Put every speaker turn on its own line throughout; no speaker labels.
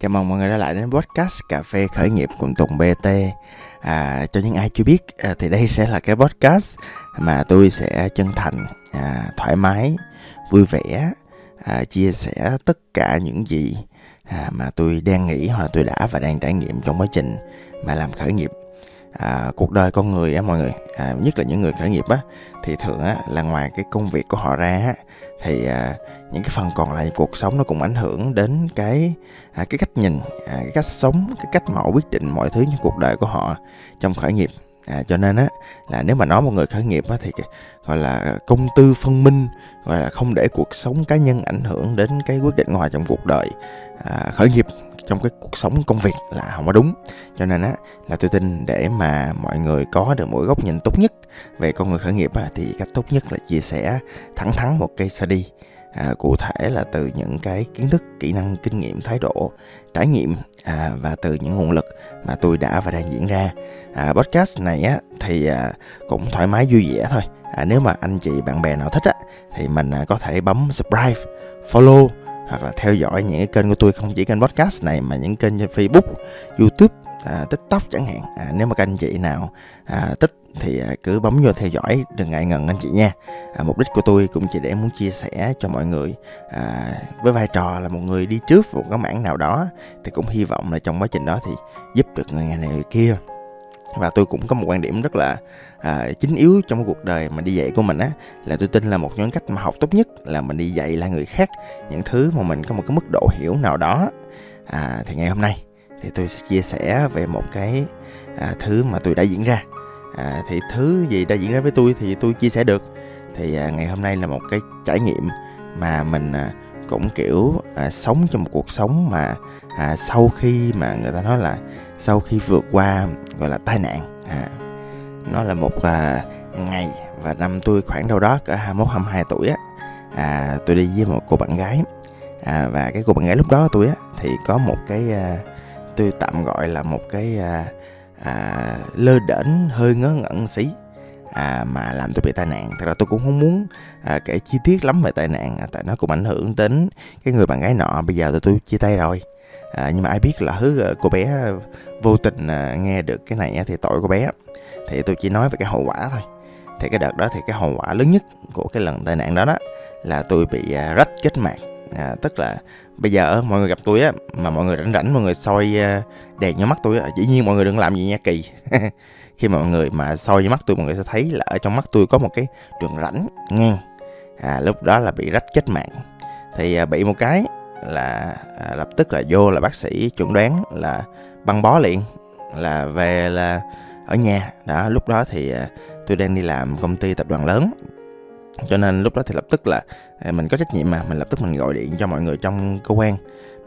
Chào mừng mọi người đã lại đến podcast Cà phê khởi nghiệp cùng Tùng BT. À, cho những ai chưa biết à, thì đây sẽ là cái podcast mà tôi sẽ chân thành, à, thoải mái, vui vẻ, à, chia sẻ tất cả những gì à, mà tôi đang nghĩ hoặc là tôi đã và đang trải nghiệm trong quá trình mà làm khởi nghiệp. À, cuộc đời con người á mọi người, à, nhất là những người khởi nghiệp á, thì thường á là ngoài cái công việc của họ ra á, thì à, những cái phần còn lại cuộc sống nó cũng ảnh hưởng đến cái à, cái cách nhìn à, cái cách sống cái cách mà họ quyết định mọi thứ trong cuộc đời của họ trong khởi nghiệp. À, cho nên á là nếu mà nói một người khởi nghiệp á thì gọi là công tư phân minh gọi là không để cuộc sống cá nhân ảnh hưởng đến cái quyết định ngoài trong cuộc đời à, khởi nghiệp trong cái cuộc sống công việc là không có đúng. Cho nên á là tôi tin để mà mọi người có được mỗi góc nhìn tốt nhất về con người khởi nghiệp á, thì cách tốt nhất là chia sẻ thẳng thắn một case study à, cụ thể là từ những cái kiến thức kỹ năng kinh nghiệm thái độ trải nghiệm à, và từ những nguồn lực mà tôi đã và đang diễn ra. À, podcast này á thì à, cũng thoải mái vui vẻ thôi. À, nếu mà anh chị bạn bè nào thích á thì mình à, có thể bấm subscribe follow hoặc là theo dõi những cái kênh của tôi không chỉ kênh podcast này mà những kênh trên Facebook, YouTube, à, TikTok chẳng hạn. À, nếu mà các anh chị nào à, thích thì à, cứ bấm vô theo dõi đừng ngại ngần anh chị nha. À, mục đích của tôi cũng chỉ để muốn chia sẻ cho mọi người à, với vai trò là một người đi trước một cái mảng nào đó thì cũng hy vọng là trong quá trình đó thì giúp được người này người kia và tôi cũng có một quan điểm rất là à, chính yếu trong cuộc đời mà đi dạy của mình á là tôi tin là một nhóm cách mà học tốt nhất là mình đi dạy lại người khác những thứ mà mình có một cái mức độ hiểu nào đó. À, thì ngày hôm nay thì tôi sẽ chia sẻ về một cái à, thứ mà tôi đã diễn ra. À, thì thứ gì đã diễn ra với tôi thì tôi chia sẻ được. Thì à, ngày hôm nay là một cái trải nghiệm mà mình à, cũng kiểu à, sống trong một cuộc sống mà à, sau khi mà người ta nói là sau khi vượt qua gọi là tai nạn à, nó là một à, ngày và năm tôi khoảng đâu đó cỡ 21 22 tuổi á à, tôi đi với một cô bạn gái à, và cái cô bạn gái lúc đó tôi á thì có một cái à, tôi tạm gọi là một cái à, à, lơ đễnh hơi ngớ ngẩn xí à, mà làm tôi bị tai nạn. Thật ra tôi cũng không muốn à, kể chi tiết lắm về tai nạn à, tại nó cũng ảnh hưởng đến cái người bạn gái nọ. Bây giờ tụi tôi chia tay rồi. À, nhưng mà ai biết là hứ à, cô bé à, vô tình à, nghe được cái này thì tội cô bé. Thì tôi chỉ nói về cái hậu quả thôi. Thì cái đợt đó thì cái hậu quả lớn nhất của cái lần tai nạn đó đó là tôi bị à, rách kết mạc. À, tức là bây giờ mọi người gặp tôi á mà mọi người rảnh rảnh mọi người soi à, đèn vô mắt tôi á dĩ nhiên mọi người đừng làm gì nha kỳ. khi mà mọi người mà soi với mắt tôi mọi người sẽ thấy là ở trong mắt tôi có một cái đường rãnh ngang. À, lúc đó là bị rách chết mạng. Thì à, bị một cái là à, lập tức là vô là bác sĩ chuẩn đoán là băng bó liền là về là ở nhà. Đó lúc đó thì à, tôi đang đi làm công ty tập đoàn lớn. Cho nên lúc đó thì lập tức là à, mình có trách nhiệm mà mình lập tức mình gọi điện cho mọi người trong cơ quan.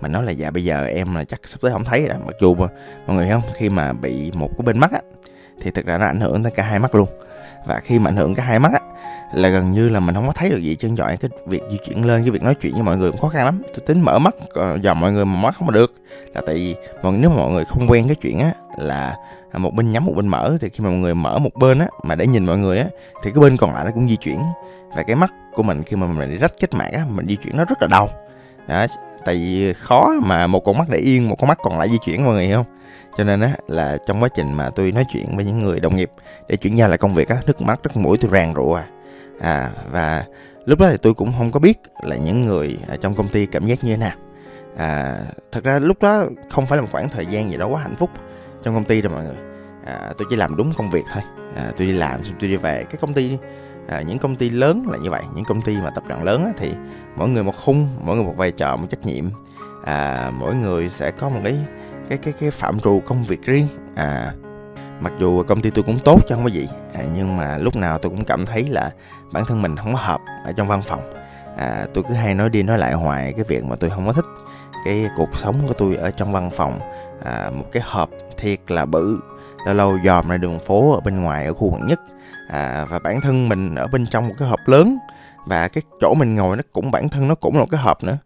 Mình nói là dạ bây giờ em là chắc sắp tới không thấy rồi mặc dù mà, mọi người không khi mà bị một cái bên mắt á thì thực ra nó ảnh hưởng tới cả hai mắt luôn. Và khi mà ảnh hưởng cả hai mắt á, là gần như là mình không có thấy được gì trên giỏi cái việc di chuyển lên, cái việc nói chuyện với mọi người cũng khó khăn lắm. Tôi tính mở mắt ờ, dò mọi người mà mắt không được. Là tại vì mọi nếu mà mọi người không quen cái chuyện á, là một bên nhắm một bên mở, thì khi mà mọi người mở một bên á, mà để nhìn mọi người á, thì cái bên còn lại nó cũng di chuyển. Và cái mắt của mình khi mà mình rách kết mạc á, mình di chuyển nó rất là đau đó tại vì khó mà một con mắt để yên một con mắt còn lại di chuyển mọi người hiểu không? Cho nên á là trong quá trình mà tôi nói chuyện với những người đồng nghiệp để chuyển giao lại công việc á nước mắt rất mũi tôi ràng rụa. À. à và lúc đó thì tôi cũng không có biết là những người ở trong công ty cảm giác như thế nào. À thật ra lúc đó không phải là một khoảng thời gian gì đó quá hạnh phúc trong công ty đâu mọi người. À, tôi chỉ làm đúng công việc thôi à, tôi đi làm xong tôi đi về cái công ty à, những công ty lớn là như vậy những công ty mà tập đoàn lớn á, thì mỗi người một khung mỗi người một vai trò một trách nhiệm. À, mỗi người sẽ có một cái cái cái cái phạm trù công việc riêng. À mặc dù công ty tôi cũng tốt chứ không có gì. À, nhưng mà lúc nào tôi cũng cảm thấy là bản thân mình không có hợp ở trong văn phòng. À, tôi cứ hay nói đi nói lại hoài cái việc mà tôi không có thích cái cuộc sống của tôi ở trong văn phòng. À, một cái hộp thiệt là bự lâu lâu dòm ra đường phố ở bên ngoài ở khu quận nhất. À, và bản thân mình ở bên trong một cái hộp lớn. Và cái chỗ mình ngồi nó cũng bản thân nó cũng là một cái hộp nữa.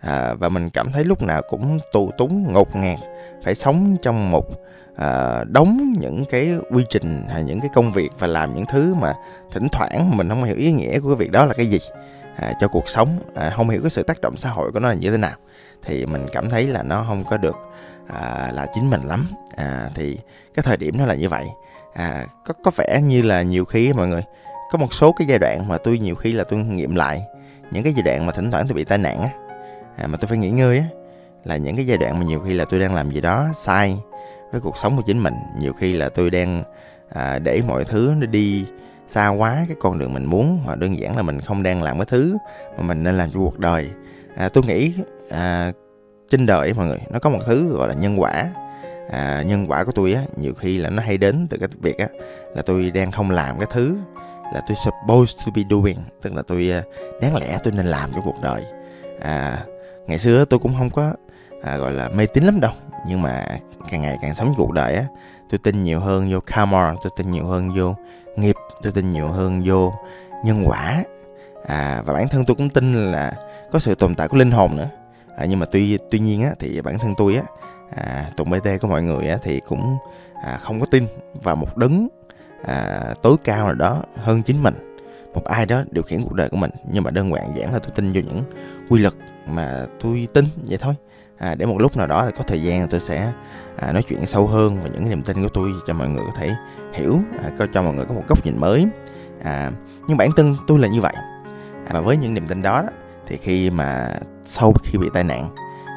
À, và mình cảm thấy lúc nào cũng tù túng ngột ngạt phải sống trong một à, đóng những cái quy trình hay những cái công việc và làm những thứ mà thỉnh thoảng mình không hiểu ý nghĩa của cái việc đó là cái gì à, cho cuộc sống. À, không hiểu cái sự tác động xã hội của nó là như thế nào. Thì mình cảm thấy là nó không có được à, là chính mình lắm. À, thì cái thời điểm nó là như vậy. À, có có vẻ như là nhiều khi mọi người có một số cái giai đoạn mà tôi nhiều khi là tôi nghiệm lại những cái giai đoạn mà thỉnh thoảng tôi bị tai nạn á à, mà tôi phải nghỉ ngơi á là những cái giai đoạn mà nhiều khi là tôi đang làm gì đó sai với cuộc sống của chính mình. Nhiều khi là tôi đang à, để mọi thứ nó đi xa quá cái con đường mình muốn hoặc đơn giản là mình không đang làm cái thứ mà mình nên làm cho cuộc đời. À, tôi nghĩ à, trên đời mọi người. Nó có một thứ gọi là nhân quả. À, nhân quả của tôi á nhiều khi là nó hay đến từ cái việc á là tôi đang không làm cái thứ là tôi supposed to be doing tức là tôi à, đáng lẽ tôi nên làm trong cuộc đời. À, ngày xưa tôi cũng không có à, gọi là mê tín lắm đâu nhưng mà càng ngày càng sống cuộc đời á tôi tin nhiều hơn vô karma tôi tin nhiều hơn vô nghiệp tôi tin nhiều hơn vô nhân quả. À, và bản thân tôi cũng tin là có sự tồn tại của linh hồn nữa à, nhưng mà tuy tuy nhiên á thì bản thân tôi á à, tụng bt của mọi người á thì cũng à, không có tin vào một đấng à, tối cao nào đó hơn chính mình. Một ai đó điều khiển cuộc đời của mình nhưng mà đơn giản giản là tôi tin vô những quy luật mà tôi tin vậy thôi. À, để một lúc nào đó thì có thời gian tôi sẽ à, nói chuyện sâu hơn về những cái niềm tin của tôi cho mọi người có thể hiểu à, có cho mọi người có một góc nhìn mới. À, nhưng bản thân tôi là như vậy. À, và với những niềm tin đó, đó thì khi mà sau khi bị tai nạn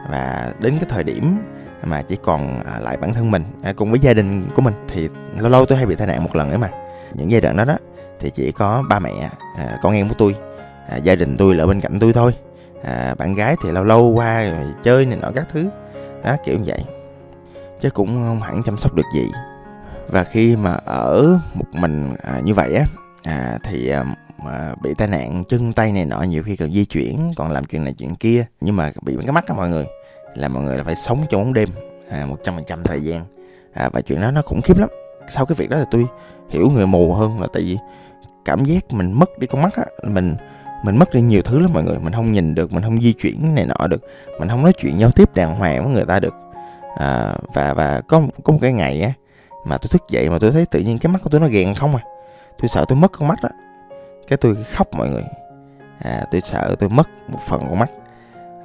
và đến cái thời điểm mà chỉ còn à, lại bản thân mình à, cùng với gia đình của mình thì lâu lâu tôi hay bị tai nạn một lần ấy mà. Những giai đoạn đó đó thì chỉ có ba mẹ à, con em của tôi à, gia đình tôi ở bên cạnh tôi thôi. À, bạn gái thì lâu lâu qua rồi chơi này nọ các thứ. Đó kiểu như vậy. Chứ cũng không hẳn chăm sóc được gì. Và khi mà ở một mình à, như vậy á à, thì à, mà bị tai nạn chân tay này nọ nhiều khi cần di chuyển còn làm chuyện này chuyện kia nhưng mà bị cái mắt á mọi người là mọi người là phải sống trong bóng đêm à, một trăm phần trăm thời gian. À, và chuyện đó nó khủng khiếp lắm. Sau cái việc đó thì tôi hiểu người mù hơn là tại vì cảm giác mình mất đi con mắt á mình mình mất đi nhiều thứ lắm mọi người. Mình không nhìn được mình không di chuyển này nọ được mình không nói chuyện giao tiếp đàng hoàng với người ta được. À, và và có có một cái ngày á mà tôi thức dậy mà tôi thấy tự nhiên cái mắt của tôi nó gèn không à. Tôi sợ tôi mất con mắt đó cái tôi khóc mọi người. À tôi sợ tôi mất một phần con mắt.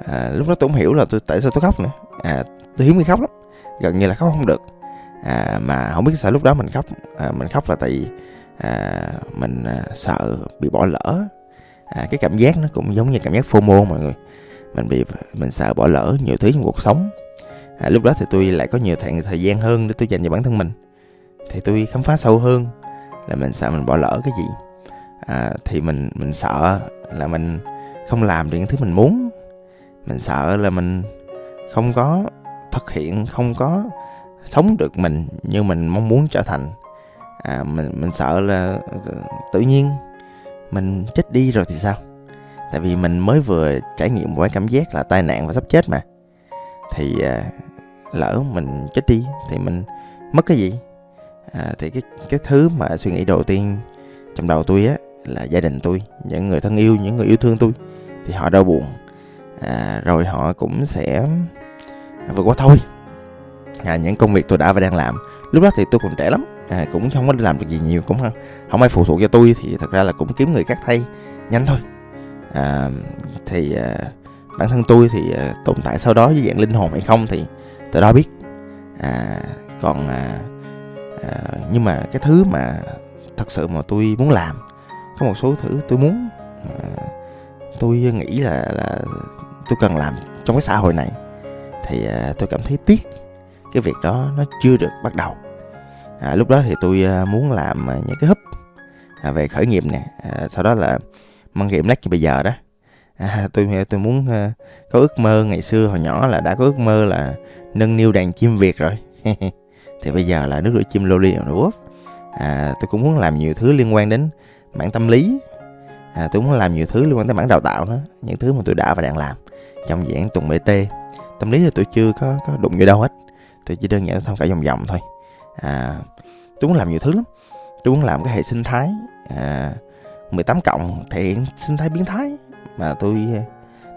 À, lúc đó tôi không hiểu là tôi tại sao tôi khóc nữa. À tôi hiếm khi khóc lắm. Gần như là khóc không được. À, mà không biết sao lúc đó mình khóc. À, mình khóc là tại vì à, mình à, sợ bị bỏ lỡ. À, cái cảm giác nó cũng giống như cảm giác FOMO mọi người. Mình bị mình sợ bỏ lỡ nhiều thứ trong cuộc sống. À, lúc đó thì tôi lại có nhiều thời, thời gian hơn để tôi dành cho bản thân mình. Thì tôi khám phá sâu hơn là mình sợ mình bỏ lỡ cái gì à, thì mình mình sợ là mình không làm được những thứ mình muốn. Mình sợ là mình không có thực hiện không có sống được mình như mình mong muốn trở thành. À, mình mình sợ là ờ, tự nhiên mình chết đi rồi thì sao? Tại vì mình mới vừa trải nghiệm một cái cảm giác là tai nạn và sắp chết mà. Thì à, lỡ mình chết đi thì mình mất cái gì? À, thì cái cái thứ mà suy nghĩ đầu tiên trong đầu tôi á là gia đình tôi những người thân yêu những người yêu thương tôi thì họ đau buồn. À, rồi họ cũng sẽ à, vượt qua thôi. À, những công việc tôi đã và đang làm. Lúc đó thì tôi còn trẻ lắm à, cũng không có làm được gì nhiều cũng không, không ai phụ thuộc cho tôi thì thật ra là cũng kiếm người khác thay nhanh thôi. À, thì à, bản thân tôi thì à, tồn tại sau đó với dạng linh hồn hay không thì từ đó biết. À, còn à, à, nhưng mà cái thứ mà thật sự mà tôi muốn làm có một số thứ tôi muốn. À, tôi nghĩ là là tôi cần làm trong cái xã hội này. Thì à, tôi cảm thấy tiếc cái việc đó nó chưa được bắt đầu. À, lúc đó thì tôi à, muốn làm à, những cái hub à, về khởi nghiệp nè. À, sau đó là mang nghiệm lách như bây giờ đó. À, tôi tôi muốn à, có ước mơ ngày xưa hồi nhỏ là đã có ước mơ là nâng niu đàn chim việt rồi. Thì bây giờ là nước rửa chim loli ở Úc à, tôi cũng muốn làm nhiều thứ liên quan đến mảng tâm lý. À, tôi muốn làm nhiều thứ liên quan tới mảng đào tạo đó những thứ mà tôi đã và đang làm trong dự án tuần bt tâm lý thì tôi chưa có có đụng vô đâu hết tôi chỉ đơn giản tham khảo vòng vòng thôi. À, tôi muốn làm nhiều thứ lắm. Tôi muốn làm cái hệ sinh thái à, 18 cộng thể hiện sinh thái biến thái mà tôi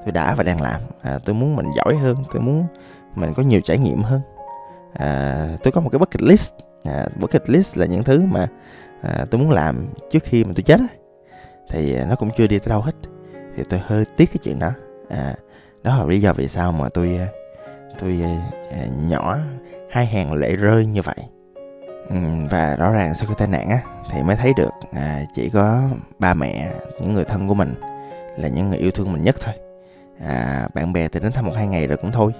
tôi đã và đang làm. À, tôi muốn mình giỏi hơn tôi muốn mình có nhiều trải nghiệm hơn. À, tôi có một cái bucket list. À, bucket list là những thứ mà à, tôi muốn làm trước khi mà tôi chết thì à, nó cũng chưa đi tới đâu hết. Thì tôi hơi tiếc cái chuyện đó. À, đó là lý do vì sao mà tôi à, tôi à, nhỏ hai hàng lệ rơi như vậy. Ừ, và rõ ràng sau khi tai nạn á thì mới thấy được à, chỉ có ba mẹ những người thân của mình là những người yêu thương mình nhất thôi. À, bạn bè thì đến thăm một hai ngày rồi cũng thôi.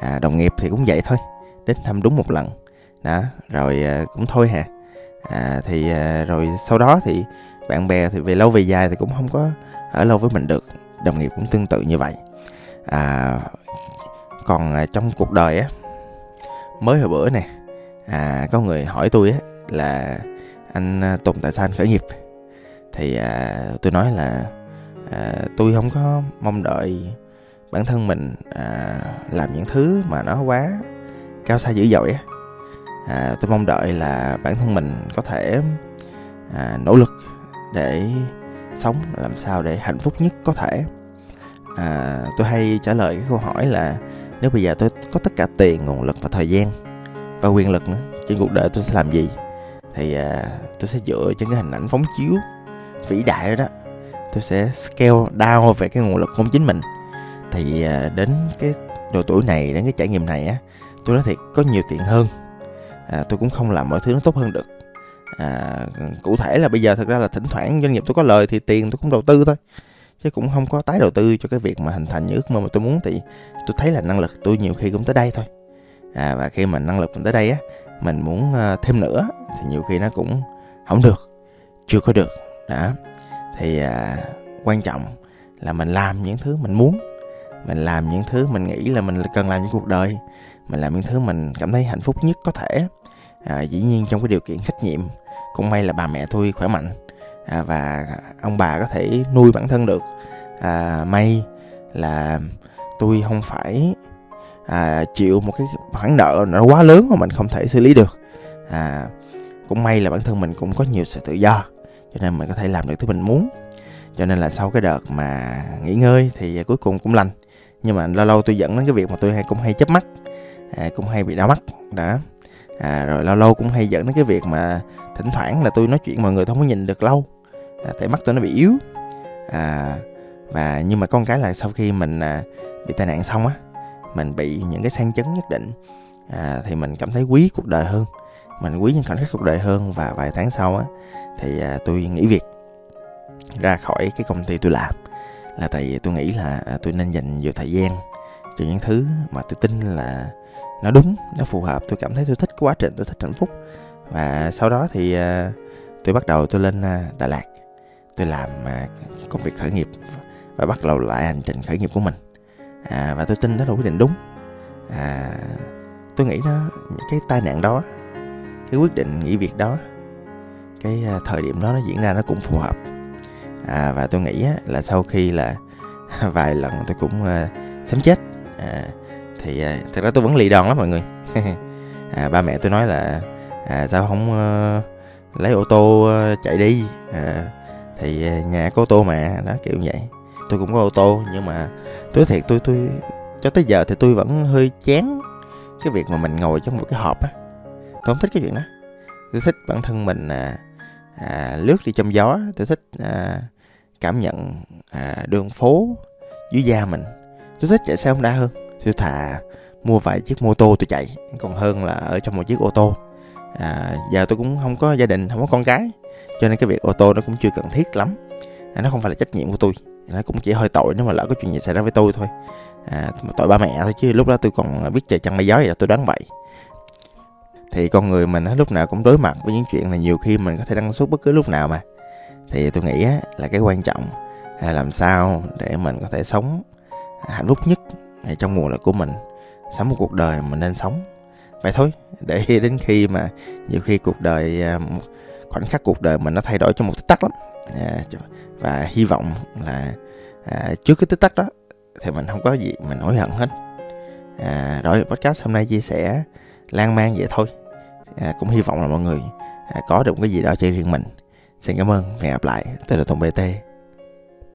À, đồng nghiệp thì cũng vậy thôi đến thăm đúng một lần. Đó rồi à, cũng thôi hà à, thì à, rồi sau đó thì bạn bè thì về lâu về dài thì cũng không có ở lâu với mình được. Đồng nghiệp cũng tương tự như vậy. À, còn à, trong cuộc đời á mới hồi bữa nè à, có người hỏi tôi á là anh à, Tùng tại sao anh khởi nghiệp? Thì à, tôi nói là à, tôi không có mong đợi bản thân mình à, làm những thứ mà nó quá cao xa dữ dội á à, tôi mong đợi là bản thân mình có thể à, nỗ lực để sống làm sao để hạnh phúc nhất có thể. À, tôi hay trả lời cái câu hỏi là nếu bây giờ tôi có tất cả tiền nguồn lực và thời gian và quyền lực nữa trên cuộc đời tôi sẽ làm gì? Thì à, tôi sẽ dựa trên cái hình ảnh phóng chiếu vĩ đại đó, tôi sẽ scale down về cái nguồn lực của chính mình. Thì à, đến cái độ tuổi này đến cái trải nghiệm này á tôi nói thiệt có nhiều tiền hơn à, tôi cũng không làm mọi thứ nó tốt hơn được. À, cụ thể là bây giờ thực ra là thỉnh thoảng doanh nghiệp tôi có lời thì tiền tôi cũng đầu tư thôi chứ cũng không có tái đầu tư cho cái việc mà hình thành những ước mơ mà tôi muốn. Thì tôi thấy là năng lực tôi nhiều khi cũng tới đây thôi. À, và khi mà năng lực mình tới đây á mình muốn à, thêm nữa thì nhiều khi nó cũng không được chưa có được. Đó. Thì à, quan trọng là mình làm những thứ mình muốn mình làm những thứ mình nghĩ là mình cần làm trong cuộc đời mình làm những thứ mình cảm thấy hạnh phúc nhất có thể à, dĩ nhiên trong cái điều kiện trách nhiệm cũng may là bà mẹ tôi khỏe mạnh à, và ông bà có thể nuôi bản thân được. À, may là tôi không phải à, chịu một cái khoản nợ nó quá lớn mà mình không thể xử lý được. À, cũng may là bản thân mình cũng có nhiều sự tự do cho nên mình có thể làm được thứ mình muốn. Cho nên là sau cái đợt mà nghỉ ngơi thì cuối cùng cũng lành. Nhưng mà lâu lâu tôi dẫn đến cái việc mà tôi hay cũng hay chớp mắt à, cũng hay bị đau mắt đó à, rồi lâu lâu cũng hay dẫn đến cái việc mà thỉnh thoảng là tôi nói chuyện mọi người không có nhìn được lâu. À, tại mắt tôi nó bị yếu. À, và nhưng mà con cái là sau khi mình à, bị tai nạn xong á mình bị những cái sang chấn nhất định à, thì mình cảm thấy quý cuộc đời hơn. Mình quý những khoảnh khắc cuộc đời hơn và vài tháng sau á thì à, tôi nghỉ việc ra khỏi cái công ty tôi làm. Là tại vì tôi nghĩ là à, tôi nên dành nhiều thời gian cho những thứ mà tôi tin là nó đúng nó phù hợp. Tôi cảm thấy tôi thích quá trình tôi thích hạnh phúc. Và sau đó thì uh, tôi bắt đầu tôi lên uh, Đà Lạt. Tôi làm uh, công việc khởi nghiệp và bắt đầu lại hành trình khởi nghiệp của mình. À, và tôi tin đó là quyết định đúng. À, tôi nghĩ nó cái tai nạn đó cái quyết định nghỉ việc đó cái uh, thời điểm đó nó diễn ra nó cũng phù hợp. À, và tôi nghĩ á, là sau khi là vài lần tôi cũng uh, sớm chết à, thì à, thật ra tôi vẫn lì đòn lắm mọi người. À, ba mẹ tôi nói là à, sao không à, lấy ô tô à, chạy đi. À, thì à, nhà có ô tô mà đó kiểu vậy. Tôi cũng có ô tô nhưng mà tôi thiệt tôi tôi cho tới giờ thì tôi vẫn hơi chán cái việc mà mình ngồi trong một cái hộp á. Tôi không thích cái chuyện đó. Tôi thích bản thân mình à, à, lướt đi trong gió. Tôi thích à, cảm nhận à, đường phố dưới da mình. Tôi thích chạy xe Honda hơn tôi thà mua vài chiếc mô tô tôi chạy còn hơn là ở trong một chiếc ô tô. À, giờ tôi cũng không có gia đình không có con cái cho nên cái việc ô tô nó cũng chưa cần thiết lắm. À, nó không phải là trách nhiệm của tôi nó cũng chỉ hơi tội nếu mà lỡ có chuyện gì xảy ra với tôi thôi. À, tội ba mẹ thôi chứ lúc đó tôi còn biết trời chăn mây gió vậy là tôi đoán vậy. Thì con người mình lúc nào cũng đối mặt với những chuyện là nhiều khi mình có thể đăng xuất bất cứ lúc nào mà. Thì tôi nghĩ là cái quan trọng là làm sao để mình có thể sống hạnh phúc nhất trong nguồn lực của mình sống một cuộc đời mình nên sống. Vậy thôi để đến khi mà nhiều khi cuộc đời à, khoảnh khắc cuộc đời mình nó thay đổi trong một tích tắc lắm. À, và hy vọng là à, trước cái tích tắc đó thì mình không có gì mình hối hận hết. À, rồi podcast hôm nay chia sẻ lan man vậy thôi. À, cũng hy vọng là mọi người à, có được cái gì đó cho riêng mình. Xin cảm ơn và hẹn gặp lại. Tôi là tùng bt